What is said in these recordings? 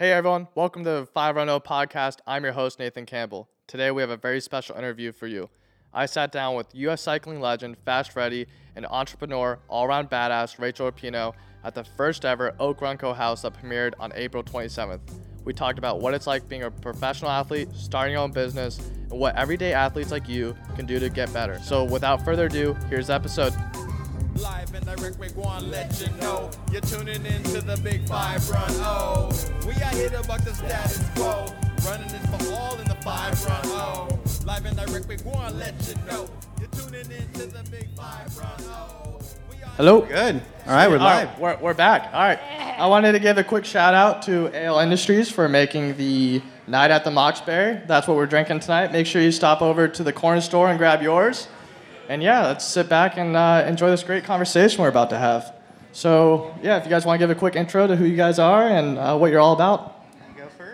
Hey everyone, welcome to the 510 podcast. I'm your host, Nathan Campbell. Today we have a very special interview for you. I sat down with US cycling legend, Fast Freddie, and entrepreneur, all around badass Rachael Rapinoe at the first ever Oak Run Co house that premiered on April 27th. We talked about what it's like being a professional athlete, starting your own business, and what everyday athletes like you can do to get better. So without further ado, here's the episode. Live and direct, we to let you know you're tuning into the Big Five Run. Oh, we are here to buck the status quo, running this for all in the Five Run. Oh, live and direct, we to let you know you're tuning into the Big Five Run. Oh. Hello. Good. All right, we're live. right, we're, we're back. All right. I wanted to give a quick shout out to Ale Industries for making the night at the Moxberry. That's what we're drinking tonight. Make sure you stop over to the corner store and grab yours. And yeah, let's sit back and uh, enjoy this great conversation we're about to have. So, yeah, if you guys want to give a quick intro to who you guys are and uh, what you're all about.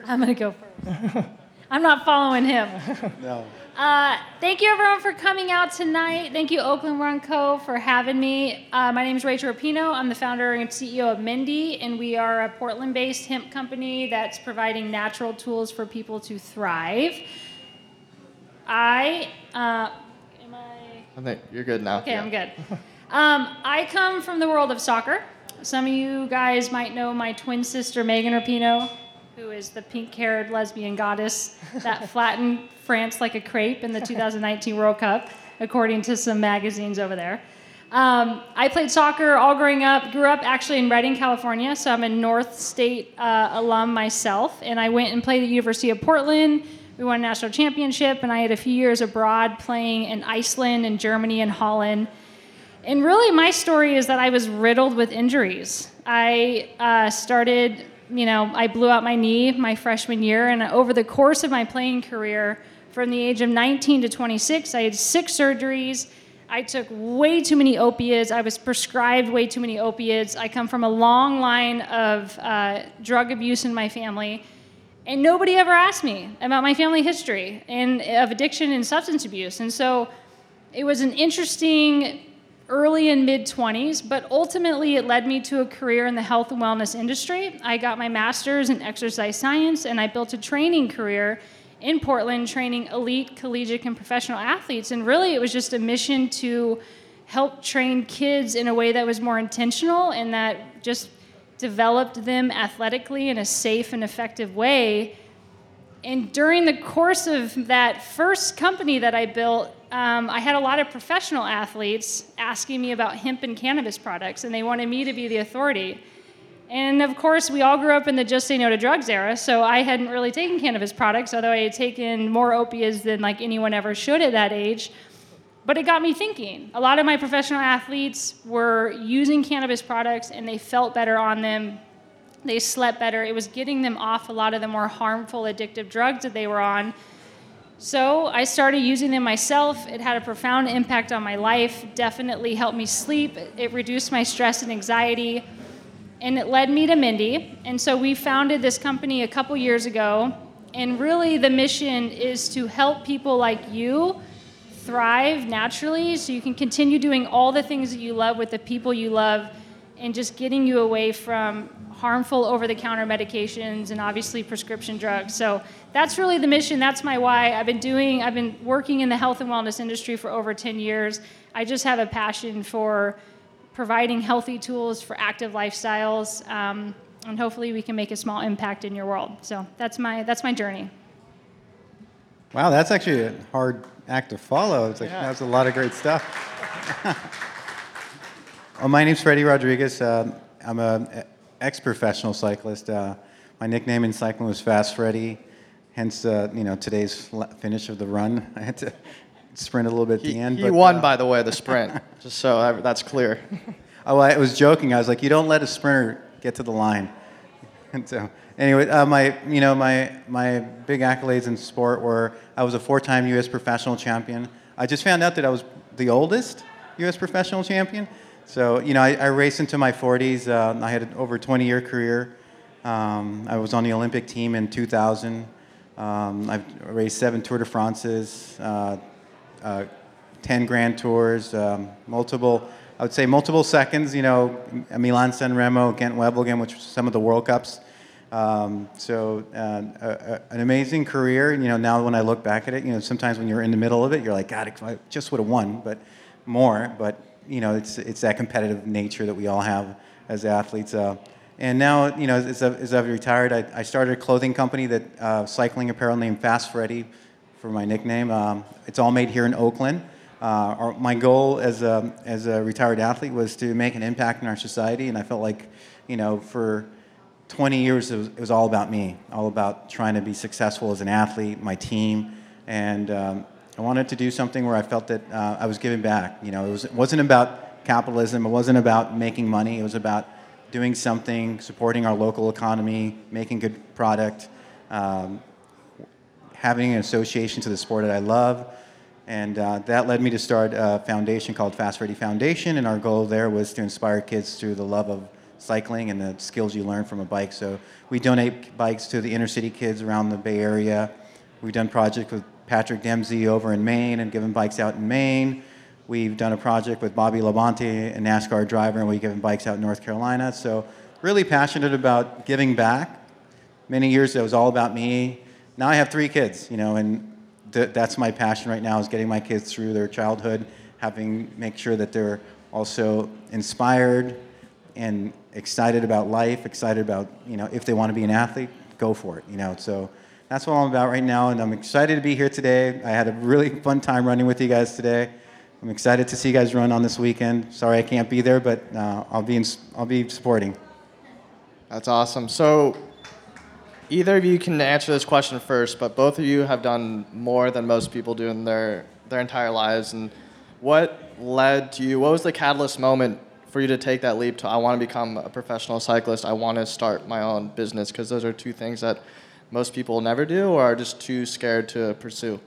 I'm gonna go first. I'm not following him. No. Uh, thank you everyone for coming out tonight. Thank you Oakland Run Co. for having me. Uh, my name is Rachael Rapinoe. I'm the founder and CEO of Mendi, and we are a Portland-based hemp company that's providing natural tools for people to thrive. I uh, am I. Think you're good now. Okay, I'm good. Um, I come from the world of soccer. Some of you guys might know my twin sister, Megan Rapinoe, who is the pink haired lesbian goddess that flattened France like a crepe in the 2019 World Cup, according to some magazines over there. Um, I played soccer all growing up, grew up actually in Redding, California, so I'm a North State uh, alum myself, and I went and played at the University of Portland. We won a national championship, and I had a few years abroad playing in Iceland and Germany and Holland. And really, my story is that I was riddled with injuries. I uh, started, you know, I blew out my knee my freshman year, and over the course of my playing career, from the age of 19 to 26, I had six surgeries. I took way too many opiates. I was prescribed way too many opiates. I come from a long line of uh, drug abuse in my family. And nobody ever asked me about my family history and of addiction and substance abuse. And so it was an interesting early and mid 20s, but ultimately it led me to a career in the health and wellness industry. I got my master's in exercise science and I built a training career in Portland training elite, collegiate, and professional athletes. And really it was just a mission to help train kids in a way that was more intentional and that just developed them athletically in a safe and effective way. And during the course of that first company that I built, um, I had a lot of professional athletes asking me about hemp and cannabis products, and they wanted me to be the authority. And of course, we all grew up in the just say no to drugs era, so I hadn't really taken cannabis products, although I had taken more opiates than like anyone ever should at that age. But it got me thinking. A lot of my professional athletes were using cannabis products and they felt better on them. They slept better. It was getting them off a lot of the more harmful addictive drugs that they were on. So I started using them myself. It had a profound impact on my life, definitely helped me sleep. It reduced my stress and anxiety. And it led me to Mendi. And so we founded this company a couple years ago. And really, the mission is to help people like you thrive naturally so you can continue doing all the things that you love with the people you love and just getting you away from harmful over the counter medications and obviously prescription drugs. So that's really the mission. That's my why. I've been doing, I've been working in the health and wellness industry for over 10 years. I just have a passion for providing healthy tools for active lifestyles. Um, and hopefully we can make a small impact in your world. So that's my, that's my journey. Wow, that's actually a hard act to follow. It's like Yeah. that's a lot of great stuff. well, my name's Freddie Rodriguez. Um I'm an ex-professional cyclist. Uh, my nickname in cycling was Fast Freddie. Hence, uh, you know, today's finish of the run. I had to sprint a little bit at He, the end. he but, won, uh, by the way, the sprint, just so I- that's clear. Oh, I was joking. I was like, you don't let a sprinter get to the line. So, anyway, uh, my you know my my big accolades in sport were I was a four-time U.S. professional champion. I just found out that I was the oldest U.S. professional champion. So you know, I, I raced into my 40s. Uh, I had an over 20-year career. Um, I was on the Olympic team in 2000. Um, I've raced seven Tour de France's, uh, uh, 10 Grand Tours, um, multiple, I would say multiple seconds, you know, Milan San Remo, Gent Wevelgem, which were some of the World Cups. Um, so uh, a, a, an amazing career. You know, now when I look back at it, you know, sometimes when you're in the middle of it, you're like, God, I just would have won, but more. But you know, it's it's that competitive nature that we all have as athletes. Uh, and now, you know, as, as I've retired, I, I, started a clothing company that uh, cycling apparel named Fast Freddie, for my nickname. Um, it's all made here in Oakland. Uh, our, my goal as a, as a retired athlete was to make an impact in our society, and I felt like, you know, for 20 years it was, it was all about me, all about trying to be successful as an athlete, my team, and um, I wanted to do something where I felt that uh, I was giving back. You know, it, was, it wasn't about capitalism, it wasn't about making money, it was about doing something, supporting our local economy, making good product, um, having an association to the sport that I love. And uh, that led me to start a foundation called Fast Freddie Foundation. And our goal there was to inspire kids through the love of cycling and the skills you learn from a bike. So we donate bikes to the inner city kids around the Bay Area. We've done projects with Patrick Dempsey over in Maine and given bikes out in Maine. We've done a project with Bobby Labonte, a NASCAR driver, and we've given bikes out in North Carolina. So really passionate about giving back. Many years it was all about me. Now I have three kids, you know, and th- that's my passion right now is getting my kids through their childhood, having make sure that they're also inspired and excited about life, excited about you know if they want to be an athlete, go for it, you know. So that's what I'm about right now, and I'm excited to be here today. I had a really fun time running with you guys today. I'm excited to see you guys run on this weekend. Sorry I can't be there, but uh, I'll be in, I'll be supporting. That's awesome. So either of you can answer this question first, but both of you have done more than most people do in their, their entire lives. And what led to you, what was the catalyst moment for you to take that leap to, I want to become a professional cyclist, I want to start my own business? Because those are two things that most people never do or are just too scared to pursue.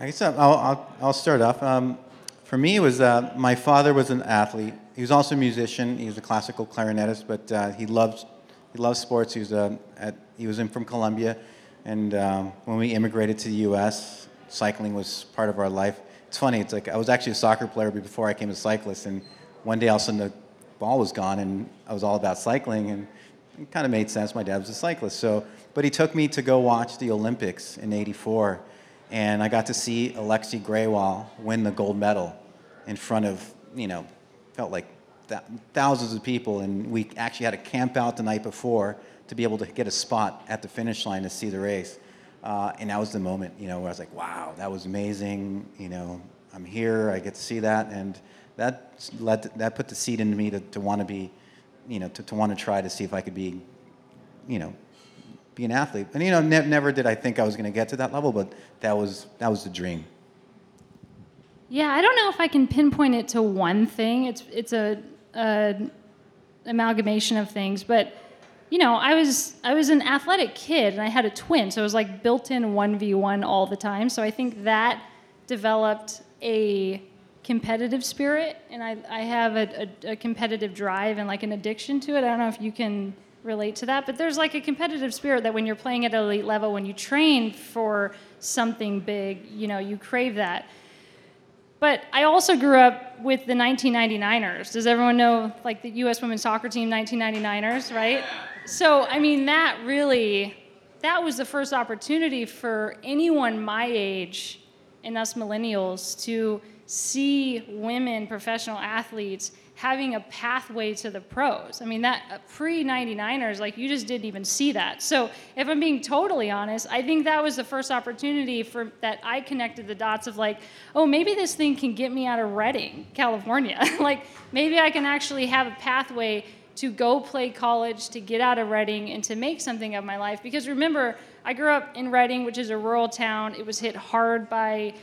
I guess I'll, I'll, I'll start off. Um, for me, it was uh, my father was an athlete. He was also a musician. He was a classical clarinetist, but uh, he loved he loves sports. He was, uh, at, he was in from Colombia, and um, when we immigrated to the U.S., cycling was part of our life. It's funny. It's like I was actually a soccer player before I became a cyclist, and one day all of a sudden the ball was gone, and I was all about cycling, and it kind of made sense. My dad was a cyclist, so but he took me to go watch the Olympics in '84, and I got to see Alexi Grewal win the gold medal in front of you know felt like thousands of people, and we actually had to camp out the night before to be able to get a spot at the finish line to see the race. Uh, and that was the moment, you know, where I was like, wow, that was amazing. You know, I'm here, I get to see that. And that, led, that put the seed into me to, to want to be, you know, to, to want to try to see if I could be, you know, be an athlete. And, you know, ne- never did I think I was going to get to that level, but that was, that was the dream. Yeah, I don't know if I can pinpoint it to one thing. It's, it's a an amalgamation of things, but you know, I was I was an athletic kid and I had a twin, so it was like built-in one v one all the time. So I think that developed a competitive spirit, and I I have a, a, a competitive drive and like an addiction to it. I don't know if you can relate to that, but there's like a competitive spirit that when you're playing at elite level, when you train for something big, you know, you crave that. But I also grew up with the 1999ers. Does everyone know, like, the U.S. women's soccer team 1999ers, right? So, I mean, that really, that was the first opportunity for anyone my age and us millennials to see women professional athletes having a pathway to the pros. I mean, that uh, pre 99ers, like you just didn't even see that. So, if I'm being totally honest, I think that was the first opportunity for that I connected the dots of like, oh, maybe this thing can get me out of Redding, California. like, maybe I can actually have a pathway to go play college, to get out of Redding, and to make something of my life. Because remember, I grew up in Redding, which is a rural town. It was hit hard by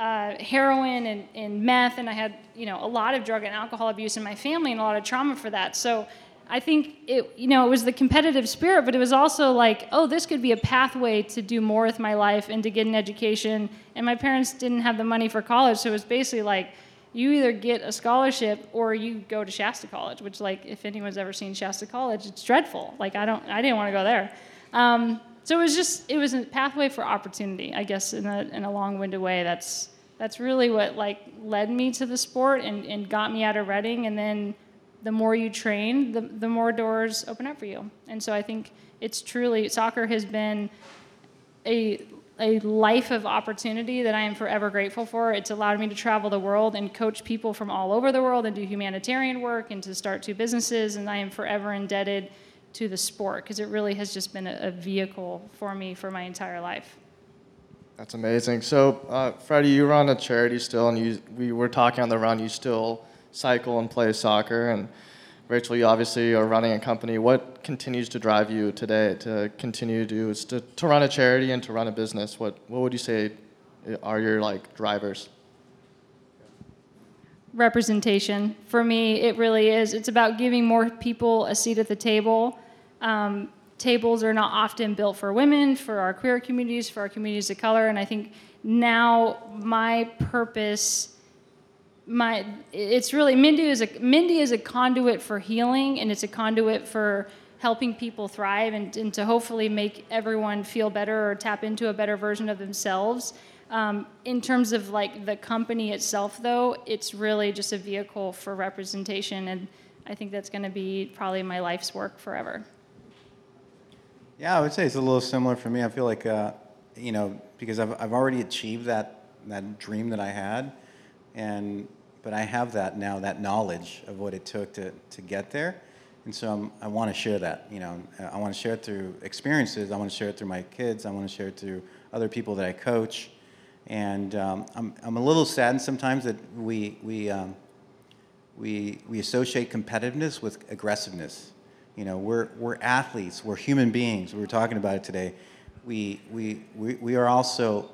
uh, heroin and, and meth, and I had you know a lot of drug and alcohol abuse in my family and a lot of trauma for that. So I think it you know it was the competitive spirit, but it was also like oh this could be a pathway to do more with my life and to get an education. And my parents didn't have the money for college, so it was basically like you either get a scholarship or you go to Shasta College, which like if anyone's ever seen Shasta College, it's dreadful. Like I don't I didn't want to go there. Um, so it was just it was a pathway for opportunity, I guess, in a in a long-winded way. That's that's really what like led me to the sport and, and got me out of Redding. And then the more you train, the, the more doors open up for you. And so I think it's truly, soccer has been a, a life of opportunity that I am forever grateful for. It's allowed me to travel the world and coach people from all over the world and do humanitarian work and to start two businesses. And I am forever indebted to the sport because it really has just been a, a vehicle for me for my entire life. That's amazing. So, uh, Freddie, you run a charity still, and you, we were talking on the run. You still cycle and play soccer, and Rachael, you obviously are running a company. What continues to drive you today to continue to do is to, to run a charity and to run a business? What what would you say are your like drivers? Representation. For me, it really is. It's about giving more people a seat at the table. Um, tables are not often built for women, for our queer communities, for our communities of color, and I think now my purpose my it's really Mendi is a Mendi is a conduit for healing and it's a conduit for helping people thrive and, and to hopefully make everyone feel better or tap into a better version of themselves. Um, in terms of like the company itself, though, it's really just a vehicle for representation, and I think that's going to be probably my life's work forever. Yeah, I would say it's a little similar for me. I feel like, uh, you know, because I've, I've already achieved that, that dream that I had. And, but I have that now, that knowledge of what it took to, to get there. And so I'm, i want to share that, you know, I want to share it through experiences. I want to share it through my kids. I want to share it through other people that I coach. And um, I'm, I'm a little saddened sometimes that we, we, um, we, we associate competitiveness with aggressiveness. You know, we're, we're athletes, we're human beings. We were talking about it today. We, we, we, we are also,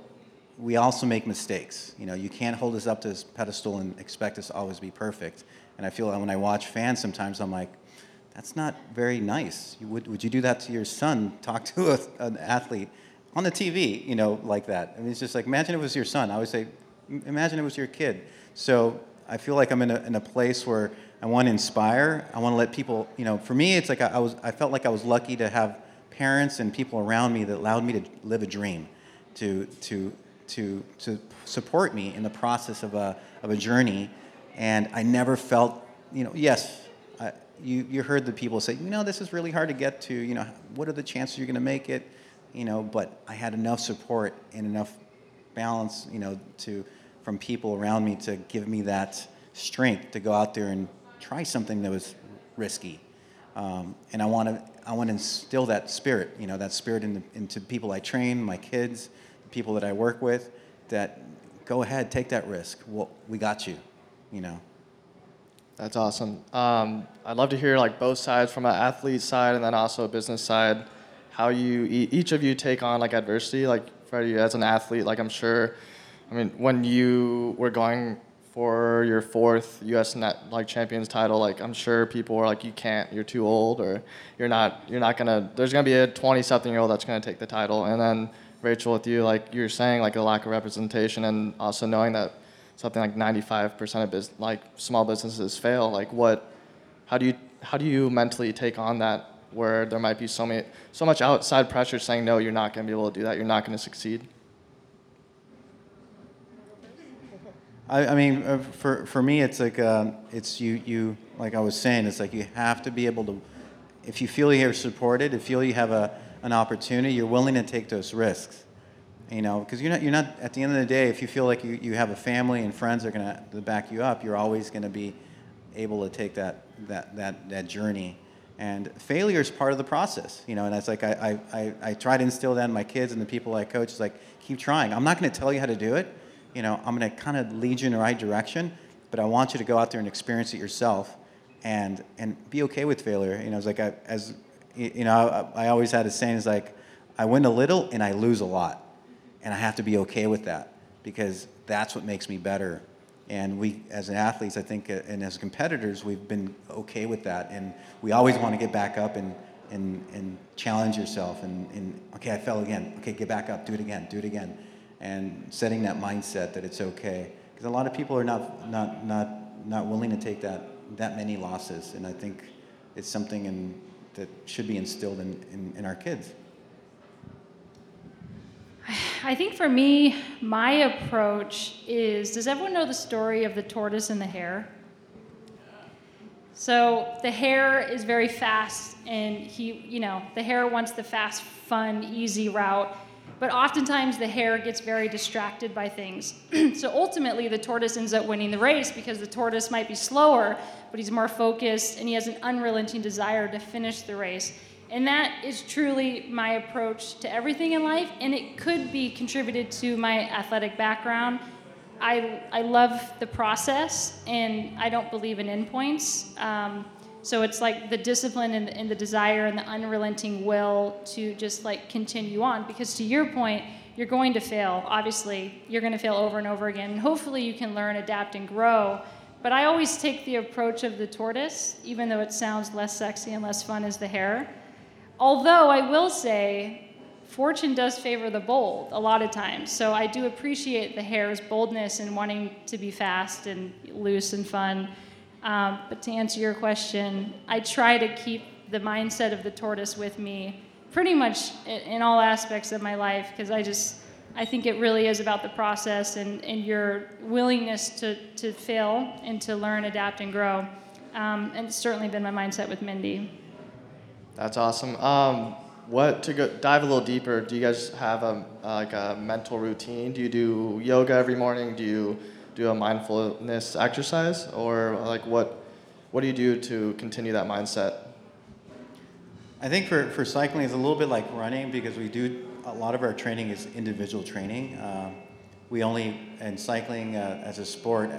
we also make mistakes. You know, you can't hold us up to this pedestal and expect us to always be perfect. And I feel when I watch fans sometimes, I'm like, that's not very nice. Would, would you do that to your son? Talk to a, an athlete on the TV, you know, like that. I mean, it's just like, imagine it was your son. I always say, imagine it was your kid. So I feel like I'm in a, in a place where I want to inspire. I want to let people, you know, for me, it's like I, I, was, I felt like I was lucky to have parents and people around me that allowed me to live a dream, to, to, to, to support me in the process of a, of a journey. And I never felt, you know, yes, I, you, you heard the people say, you know, this is really hard to get to, you know, what are the chances you're going to make it? You know, but I had enough support and enough balance, you know, to, from people around me to give me that strength to go out there and try something that was risky. Um, and I want to I want to instill that spirit, you know, that spirit in the, into people I train, my kids, the people that I work with. That go ahead, take that risk. Well, we got you, you know. That's awesome. Um, I'd love to hear like both sides from an athlete side and then also a business side. How you each of you take on like adversity. Like Freddie, as an athlete, like I'm sure. I mean, when you were going for your fourth U.S. net like champions title, like I'm sure people were like, you can't, you're too old, or you're not, you're not gonna. There's gonna be a 20 something year old that's gonna take the title, and then Rachael, with you, like you're saying, like a lack of representation, and also knowing that something like 95% of biz- like small businesses fail. Like what? How do you how do you mentally take on that? Where there might be so many so much outside pressure saying no, you're not gonna be able to do that. You're not gonna succeed. I, I mean, uh, for, for me, it's like, uh, it's you, you, like I was saying, it's like you have to be able to, if you feel you're supported, if you feel you have a, an opportunity, you're willing to take those risks. You know, because you're not, you're not, at the end of the day, if you feel like you, you have a family and friends are going to back you up, you're always going to be able to take that, that, that, that journey. And failure is part of the process, you know, and it's like I, I, I, try to instill that in my kids and the people I coach. It's like, keep trying. I'm not going to tell you how to do it you know, I'm going to kind of lead you in the right direction, but I want you to go out there and experience it yourself and, and be okay with failure. You know, it's like, I, as, you know, I, I always had a saying, it's like, I win a little and I lose a lot. And I have to be okay with that because that's what makes me better. And we, as athletes, I think, uh, and as competitors, we've been okay with that. And we always want to get back up and, and, and challenge yourself. And, and, okay, I fell again. Okay, get back up, do it again, do it again and setting that mindset that it's okay. Because a lot of people are not, not, not, not willing to take that, that many losses. And I think it's something in, that should be instilled in, in, in our kids. I think for me, my approach is does everyone know the story of the tortoise and the hare? So the hare is very fast, and he, you know, the hare wants the fast, fun, easy route. But oftentimes the hare gets very distracted by things. so ultimately, the tortoise ends up winning the race because the tortoise might be slower, but he's more focused and he has an unrelenting desire to finish the race. And that is truly my approach to everything in life, and it could be contributed to my athletic background. I, I love the process, and I don't believe in endpoints. Um, so it's like the discipline and, and the desire and the unrelenting will to just like continue on. Because to your point, you're going to fail. Obviously, you're going to fail over and over again. And hopefully, you can learn, adapt, and grow. But I always take the approach of the tortoise, even though it sounds less sexy and less fun as the hare. Although I will say, fortune does favor the bold a lot of times. So I do appreciate the hare's boldness and wanting to be fast and loose and fun. Um, but to answer your question, I try to keep the mindset of the tortoise with me pretty much in all aspects of my life because I just I think it really is about the process and, and your willingness to, to fail and to learn, adapt, and grow. Um, and it's certainly been my mindset with Mendi. That's awesome. Um, what to go dive a little deeper? Do you guys have a like a mental routine? Do you do yoga every morning? Do you do a mindfulness exercise, or like what what do you do to continue that mindset? I think for, for cycling, it's a little bit like running because we do a lot of our training is individual training. Um, we only in cycling uh, as a sport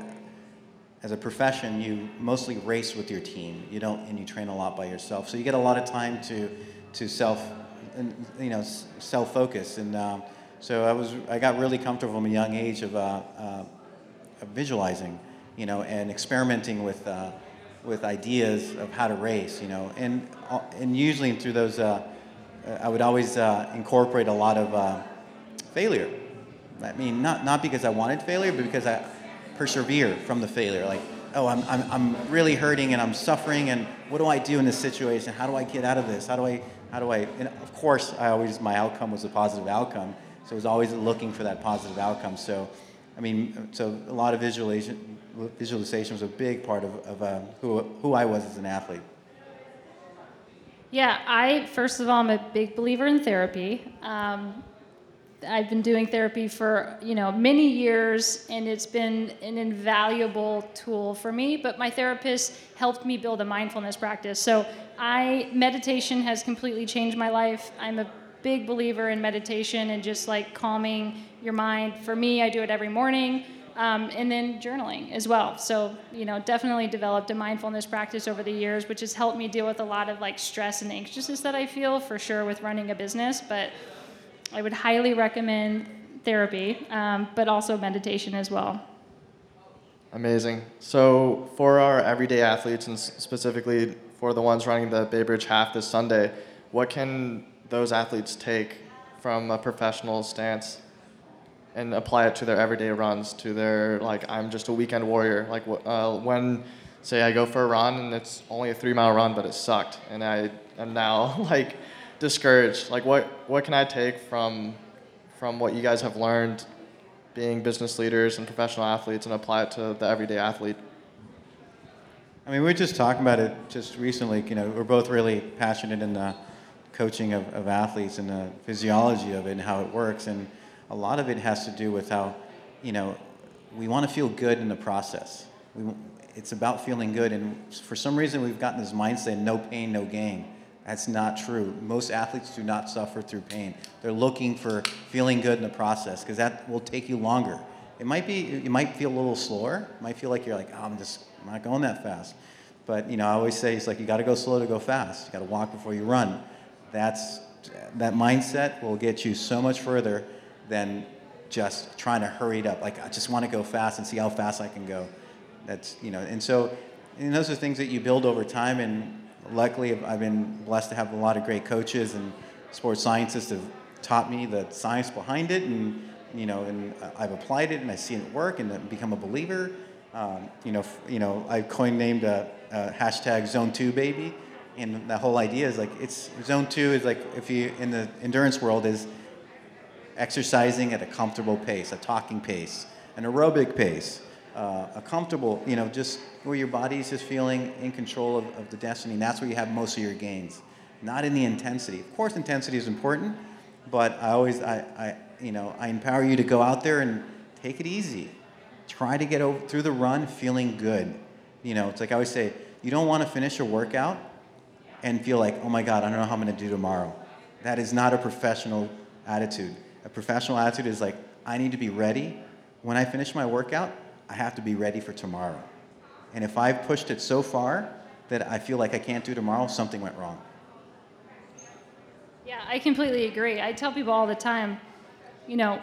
as a profession, you mostly race with your team. You don't, and you train a lot by yourself. So you get a lot of time to, to self, you know, self focus. And um, so I was, I got really comfortable from a young age of, uh, uh, visualizing, you know, and experimenting with, uh, with ideas of how to race, you know, and uh, and usually through those, uh, I would always uh, incorporate a lot of failure. I mean, not not because I wanted failure, but because I persevere from the failure. Like, oh, I'm, I'm, I'm really hurting and I'm suffering, and what do I do in this situation? How do I get out of this? How do I, how do I, and of course, I always, my outcome was a positive outcome. So I was always looking for that positive outcome. So, I mean, so a lot of visualization, visualization was a big part of, of uh, who, who I was as an athlete. Yeah, I, first of all, I'm a big believer in therapy. Um, I've been doing therapy for you know many years, and it's been an invaluable tool for me. But my therapist helped me build a mindfulness practice. So I meditation has completely changed my life. I'm a big believer in meditation and just like calming your mind. For me, I do it every morning. Um, and then journaling as well. So, you know, definitely developed a mindfulness practice over the years, which has helped me deal with a lot of like stress and anxiousness that I feel for sure with running a business. But I would highly recommend therapy, um, but also meditation as well. Amazing. So, for our everyday athletes, and specifically for the ones running the Bay Bridge Half this Sunday, what can those athletes take from a professional stance and apply it to their everyday runs, to their, like, I'm just a weekend warrior? Like, uh, when, say, I go for a run and it's only a three mile run, but it sucked, and I am now, like, discouraged? Like, what, what can I take from, from what you guys have learned being business leaders and professional athletes and apply it to the everyday athlete? I mean, we are just talking about it just recently. You know, we're both really passionate in the coaching of, of athletes and the physiology of it and how it works. And a lot of it has to do with how, you know, we want to feel good in the process. We, it's about feeling good. And for some reason, we've gotten this mindset no pain, no gain. That's not true. Most athletes do not suffer through pain. They're looking for feeling good in the process because that will take you longer. It might be, you might feel a little slower. It might feel like you're like, oh, I'm just I'm not going that fast. But you know, I always say it's like you got to go slow to go fast. You got to walk before you run. That's that mindset will get you so much further than just trying to hurry it up. Like I just want to go fast and see how fast I can go. That's you know, and so and those are things that you build over time and luckily, I've been blessed to have a lot of great coaches and sports scientists have taught me the science behind it, and you know, and I've applied it and I see it work and become a believer. Um, you know, you know, I coined named a, a, hashtag Zone Two Baby, and the whole idea is like it's Zone Two is like if you in the endurance world is exercising at a comfortable pace, a talking pace, an aerobic pace, uh, a comfortable, you know, just where your body's just feeling in control of, of the destiny. And that's where you have most of your gains, not in the intensity. Of course, intensity is important, but I always, I, I, you know, I empower you to go out there and take it easy. Try to get over, through the run feeling good. You know, it's like I always say, you don't want to finish a workout and feel like, oh my God, I don't know how I'm going to do tomorrow. That is not a professional attitude. A professional attitude is like, I need to be ready. When I finish my workout, I have to be ready for tomorrow. And if I've pushed it so far that I feel like I can't do tomorrow, something went wrong. Yeah, I completely agree. I tell people all the time, you know,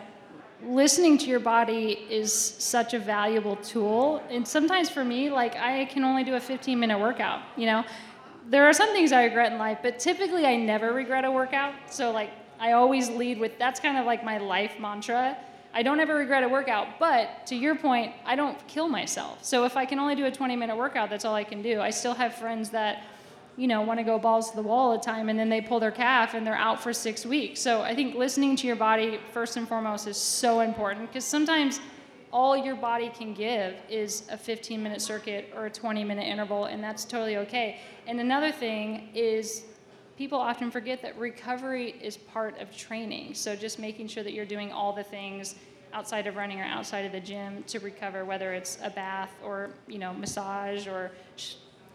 listening to your body is such a valuable tool. And sometimes for me, like I can only do a 15 minute workout, you know. There are some things I regret in life, but typically I never regret a workout. So like I always lead with that's kind of like my life mantra. I don't ever regret a workout, but to your point, I don't kill myself. So if I can only do a 20 minute workout, that's all I can do. I still have friends that you know, want to go balls to the wall all the time and then they pull their calf and they're out for six weeks. So I think listening to your body first and foremost is so important because sometimes all your body can give is a 15 minute circuit or a 20 minute interval, and that's totally okay. And another thing is people often forget that recovery is part of training. So just making sure that you're doing all the things outside of running or outside of the gym to recover, whether it's a bath or you know massage or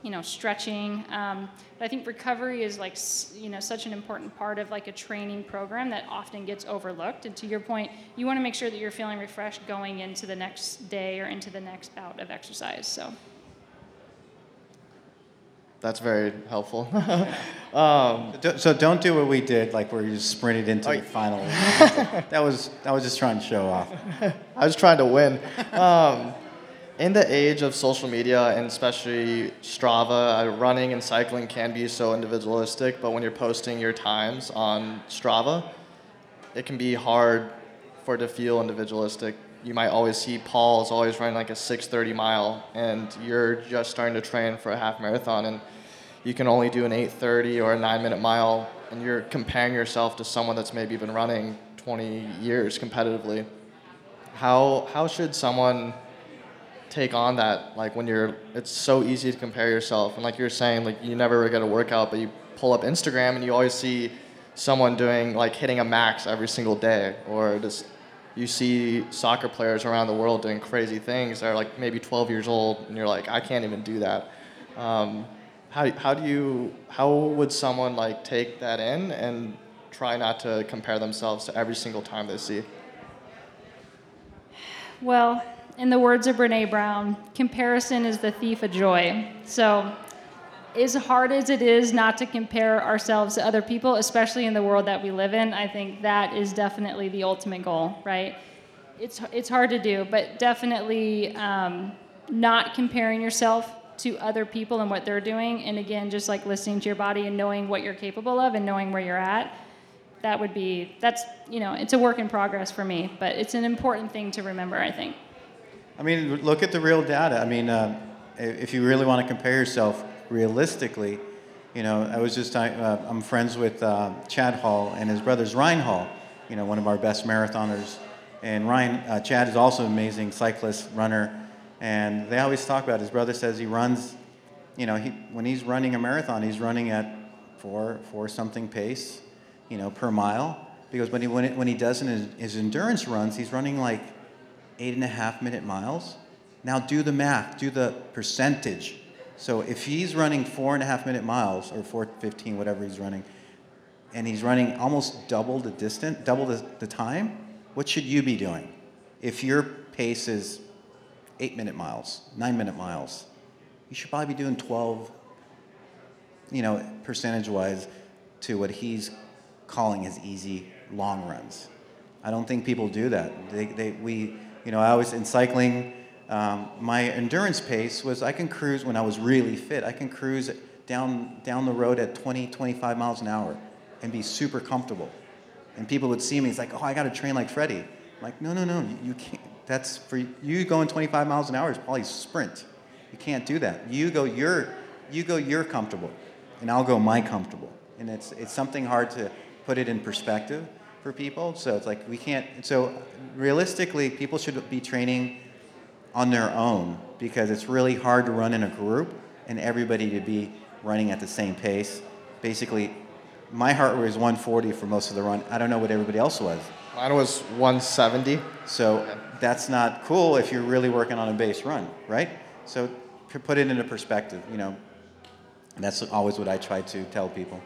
you know, stretching. Um, but I think recovery is like, you know, such an important part of like a training program that often gets overlooked. And to your point, you want to make sure that you're feeling refreshed going into the next day or into the next bout of exercise. So. That's very helpful. um, so don't do what we did, like where you just sprinted into the final. that was that was just trying to show off. I was trying to win. Um, in the age of social media and especially Strava, uh, running and cycling can be so individualistic, but when you're posting your times on Strava, it can be hard for it to feel individualistic. You might always see Paul is always running like a 6:30 mile, and you're just starting to train for a half marathon, and you can only do an 8:30 or a nine-minute mile, and you're comparing yourself to someone that's maybe been running 20 years competitively. How how should someone take on that like when you're it's so easy to compare yourself and like you're saying like you never really get a workout but you pull up instagram and you always see someone doing like hitting a max every single day or just you see soccer players around the world doing crazy things that are like maybe 12 years old and you're like i can't even do that um, how, how do you how would someone like take that in and try not to compare themselves to every single time they see well in the words of Brene Brown, comparison is the thief of joy. So, as hard as it is not to compare ourselves to other people, especially in the world that we live in, I think that is definitely the ultimate goal, right? It's, it's hard to do, but definitely um, not comparing yourself to other people and what they're doing. And again, just like listening to your body and knowing what you're capable of and knowing where you're at. That would be, that's, you know, it's a work in progress for me, but it's an important thing to remember, I think. I mean, look at the real data. I mean, uh, if you really want to compare yourself realistically, you know, I was just, I, uh, I'm friends with uh, Chad Hall and his brother's Ryan Hall, you know, one of our best marathoners. And Ryan, uh, Chad is also an amazing cyclist, runner. And they always talk about, his brother says he runs, you know, he, when he's running a marathon, he's running at four, four something pace, you know, per mile. Because when he, when, it, when he does in his, his endurance runs, he's running like eight and a half minute miles. Now do the math, do the percentage. So if he's running four and a half minute miles or 415, whatever he's running, and he's running almost double the distance, double the, the time, what should you be doing? If your pace is eight minute miles, nine minute miles, you should probably be doing 12, you know, percentage wise to what he's calling his easy long runs. I don't think people do that. They, they, we, you know, I was in cycling. Um, my endurance pace was I can cruise when I was really fit. I can cruise down down the road at 20, 25 miles an hour, and be super comfortable. And people would see me. It's like, oh, I got to train like Freddie. I'm like, no, no, no, you can't. That's for you going 25 miles an hour is probably sprint. You can't do that. You go your, you go your comfortable, and I'll go my comfortable. And it's it's something hard to put it in perspective for people. So it's like we can't. So realistically, people should be training on their own because it's really hard to run in a group and everybody to be running at the same pace. Basically, my heart rate was 140 for most of the run. I don't know what everybody else was. Mine was 170. So that's not cool if you're really working on a base run, right? So put it into perspective, you know. That's always what I try to tell people.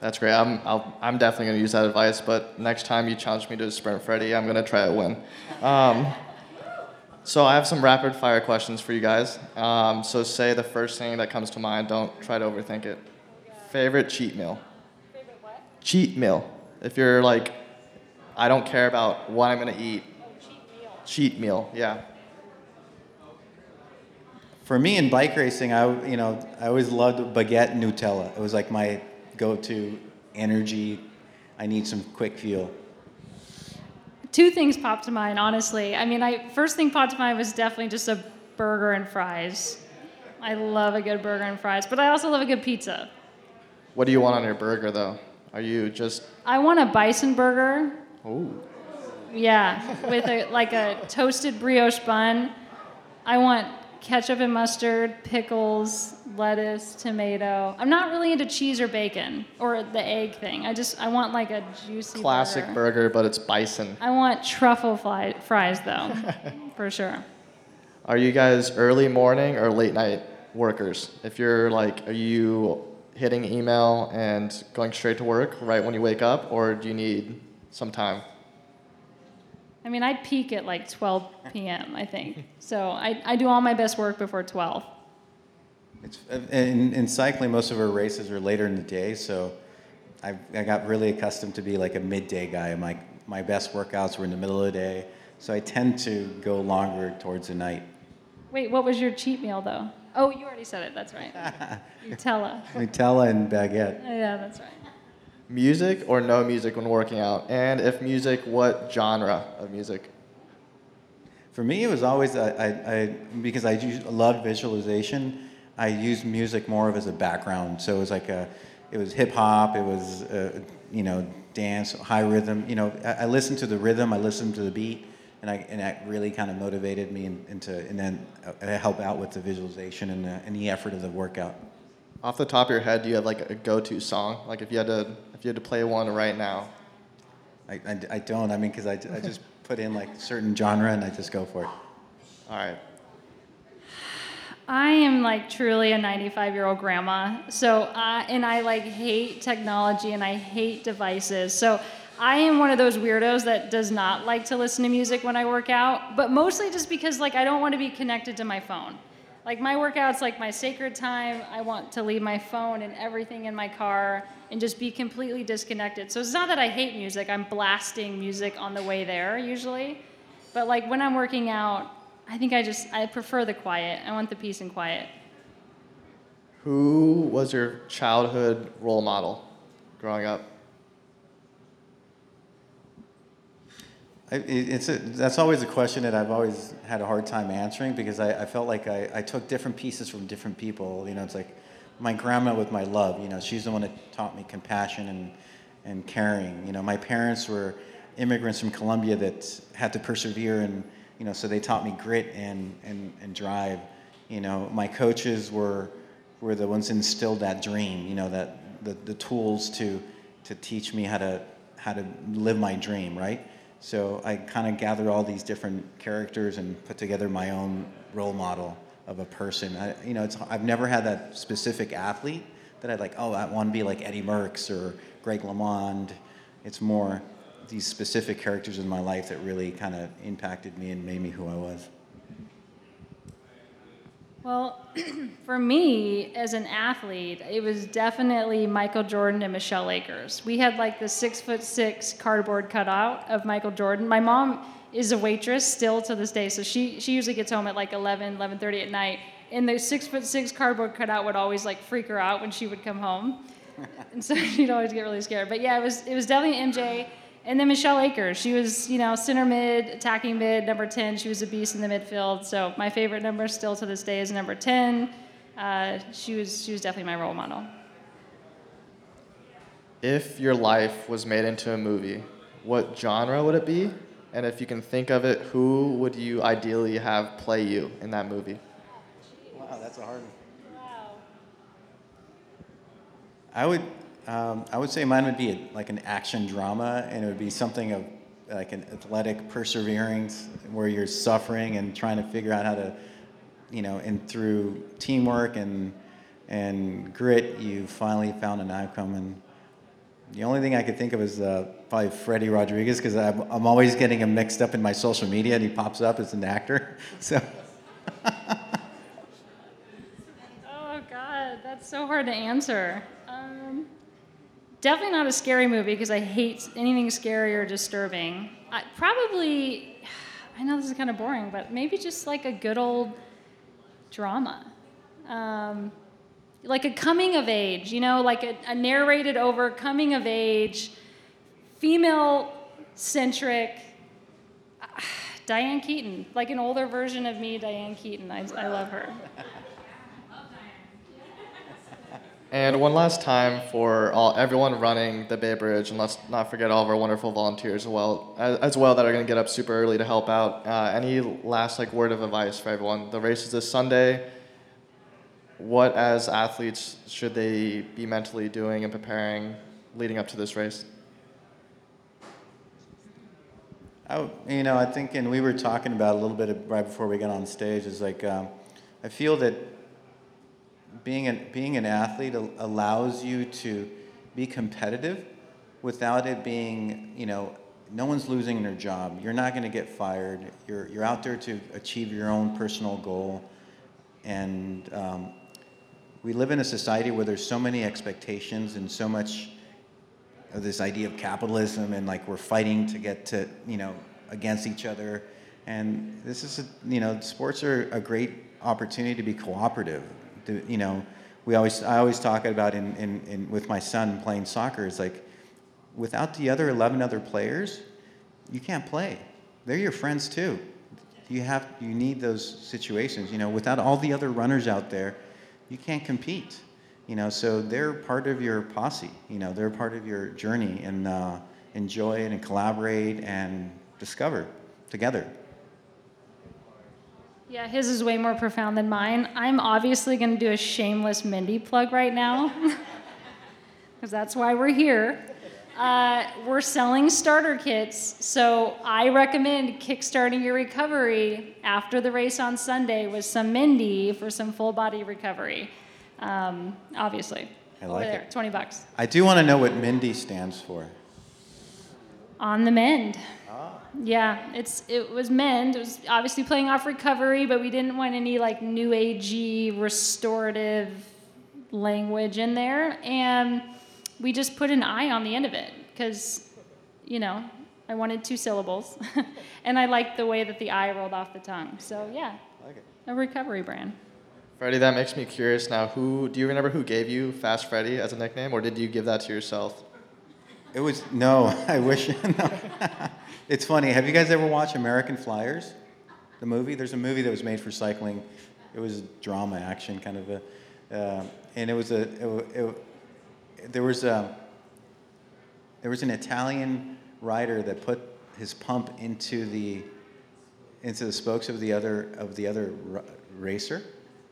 That's great. I'm, I'll, I'm definitely going to use that advice, but next time you challenge me to a sprint, Freddie, I'm going to try to win. Um, so I have some rapid fire questions for you guys. Um, so say the first thing that comes to mind. Don't try to overthink it. Favorite cheat meal? Favorite what? Cheat meal. If you're like, I don't care about what I'm going to eat. cheap meal. Cheat meal, yeah. For me in bike racing, I you know I always loved baguette Nutella. It was like my go-to energy. I need some quick fuel. Two things popped to mind, honestly. I mean, I first thing popped to mind was definitely just a burger and fries. I love a good burger and fries, but I also love a good pizza. What do you want on your burger, though? Are you just, I want a bison burger. ooh, Yeah, with a like a toasted brioche bun. I want ketchup and mustard, pickles, lettuce, tomato. I'm not really into cheese or bacon or the egg thing. I just I want like a juicy classic burger. burger, but it's bison? I want truffle fly, fries though, for sure. Are you guys early morning or late night workers? If you're like, are you hitting email and going straight to work right when you wake up, or do you need some time? I mean, I peak at like 12 p.m. I think. So I, I do all my best work before 12. It's, in, in cycling, most of our races are later in the day, so I, I got really accustomed to be like a midday guy. My, my best workouts were in the middle of the day, so I tend to go longer towards the night. Wait, what was your cheat meal though? Oh, you already said it. That's right. Nutella. Nutella and baguette. Yeah, that's right. Music or no music when working out? And if music, what genre of music? For me, it was always I, I, I because I loved visualization. I used music more of as a background. So it was like a, it was hip hop. It was uh, you know dance, high rhythm. You know, I, I listened to the rhythm. I listened to the beat, and I and that really kind of motivated me in, into and then uh, help out with the visualization and the, and the effort of the workout. Off the top of your head, do you have like a go-to song? Like if you had to, if you had to play one right now, I, I, I don't. I mean, because I, I just put in like certain genre and I just go for it. all right. I am like truly a 95 year old grandma. So, uh, and I like hate technology and I hate devices. So, I am one of those weirdos that does not like to listen to music when I work out, but mostly just because like I don't want to be connected to my phone. Like my workout's like my sacred time. I want to leave my phone and everything in my car and just be completely disconnected. So it's not that I hate music. I'm blasting music on the way there usually. But like when I'm working out, I think I just I prefer the quiet. I want the peace and quiet. Who was your childhood role model growing up? I, it- it's a, that's always a question that I've always had a hard time answering because I, I felt like I, I took different pieces from different people. You know, it's like my grandma with my love. You know, she's the one that taught me compassion and, and caring. You know, my parents were immigrants from Colombia that had to persevere and, you know, so they taught me grit and, and, and drive. You know, my coaches were, were the ones instilled that dream, you know, that the, the tools to, to teach me how to, how to live my dream, right? So I kind of gather all these different characters and put together my own role model of a person. I, you know, I've never had that specific athlete that I'd like, oh, I want to be like Eddie Merckx or Greg LeMond. It's more these specific characters in my life that really kind of impacted me and made me who I was. Well, for me as an athlete, it was definitely Michael Jordan and Michelle Akers. We had like the six foot six cardboard cutout of Michael Jordan. My mom is a waitress still to this day, so she she usually gets home at like 11, 11:30 at night, and the six foot six cardboard cutout would always like freak her out when she would come home, and so she'd always get really scared. But yeah, it was it was definitely MJ. And then Michelle Akers, she was, you know, center mid, attacking mid, number 10. She was a beast in the midfield. So my favorite number still to this day is number 10. Uh, she was she was definitely my role model. If your life was made into a movie, what genre would it be? And if you can think of it, who would you ideally have play you in that movie? Wow, that's a hard one. Wow. I would, um, I would say mine would be a, like an action drama, and it would be something of like an athletic perseverance where you're suffering and trying to figure out how to, you know, and through teamwork and and grit, you finally found an outcome. And the only thing I could think of is uh, probably Freddie Rodriguez because I'm, I'm always getting him mixed up in my social media, and he pops up as an actor. So. Oh God, that's so hard to answer. Definitely not a scary movie because I hate anything scary or disturbing. I, probably, I know this is kind of boring, but maybe just like a good old drama. Um, like a coming of age, you know, like a, a narrated over coming of age, female centric. Diane Keaton, like an older version of me, Diane Keaton. I, I love her. And one last time for all everyone running the Bay Bridge, and let's not forget all of our wonderful volunteers as well, as, as well that are going to get up super early to help out. Uh, any last like word of advice for everyone? The race is this Sunday. What as athletes should they be mentally doing and preparing leading up to this race? I, you know, I think, and we were talking about a little bit of, right before we got on stage, is like, um, I feel that being an, being an athlete allows you to be competitive without it being, you know, no one's losing their job. You're not going to get fired. You're, you're out there to achieve your own personal goal. And um, we live in a society where there's so many expectations and so much of this idea of capitalism and like we're fighting to get to you know against each other and this is a, you know sports are a great opportunity to be cooperative you know we always i always talk about in, in, in with my son playing soccer is like without the other 11 other players you can't play. They're your friends too. You have you need those situations you know without all the other runners out there you can't compete you know so they're part of your posse you know they're part of your journey and uh, enjoy it and collaborate and discover together Yeah, his is way more profound than mine. I'm obviously going to do a shameless Mendi plug right now, because that's why we're here. Uh, we're selling starter kits, so I recommend kickstarting your recovery after the race on Sunday with some Mendi for some full body recovery. Um, obviously, I like there, it. twenty bucks i do want to know what mendi stands for on the mend. Yeah, it's it was mend. It was obviously playing off recovery, but we didn't want any like new agey restorative language in there, and we just put an I on the end of it because, you know, I wanted two syllables, and I liked the way that the I rolled off the tongue. So yeah, like it. a recovery brand. Freddie, that makes me curious now. Who do you remember who gave you Fast Freddie as a nickname, or did you give that to yourself? it was no i wish no. it's funny have you guys ever watched american flyers the movie there's a movie that was made for cycling it was drama action kind of a uh, and it was a it, it, there was a there was an Italian rider that put his pump into the into the spokes of the other of the other r- racer.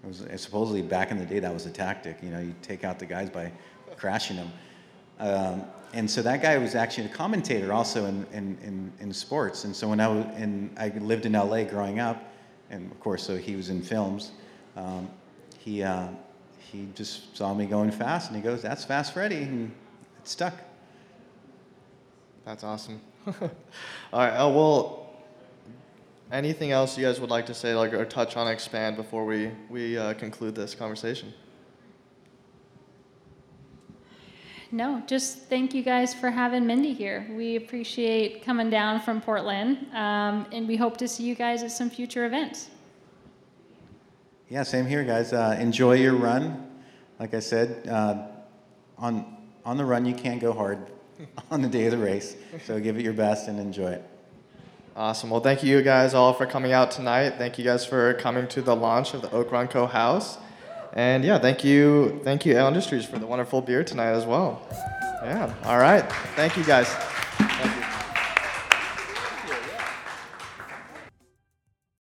It was supposedly back in the day that was a tactic. You know, you take out the guys by crashing them. Um, and so that guy was actually a commentator also in, in, in, in sports. And so when I was in, I lived in LA growing up, and of course, so he was in films. Um, he uh, he just saw me going fast, and he goes, "That's Fast Freddie," and it stuck. That's awesome. All right. Oh well. Anything else you guys would like to say, like or touch on, expand before we we uh, conclude this conversation? No, just thank you guys for having Mendi here. We appreciate coming down from Portland, um, and we hope to see you guys at some future events. Yeah, same here, guys. Uh, enjoy your run. Like I said, uh, on on the run you can't go hard on the day of the race. So give it your best and enjoy it. Awesome. Well, thank you guys all for coming out tonight. Thank you guys for coming to the launch of the Oak Run Co. House. And yeah, thank you, thank you, Ale Industries, for the wonderful beer tonight as well. Yeah. All right. Thank you guys. Thank you.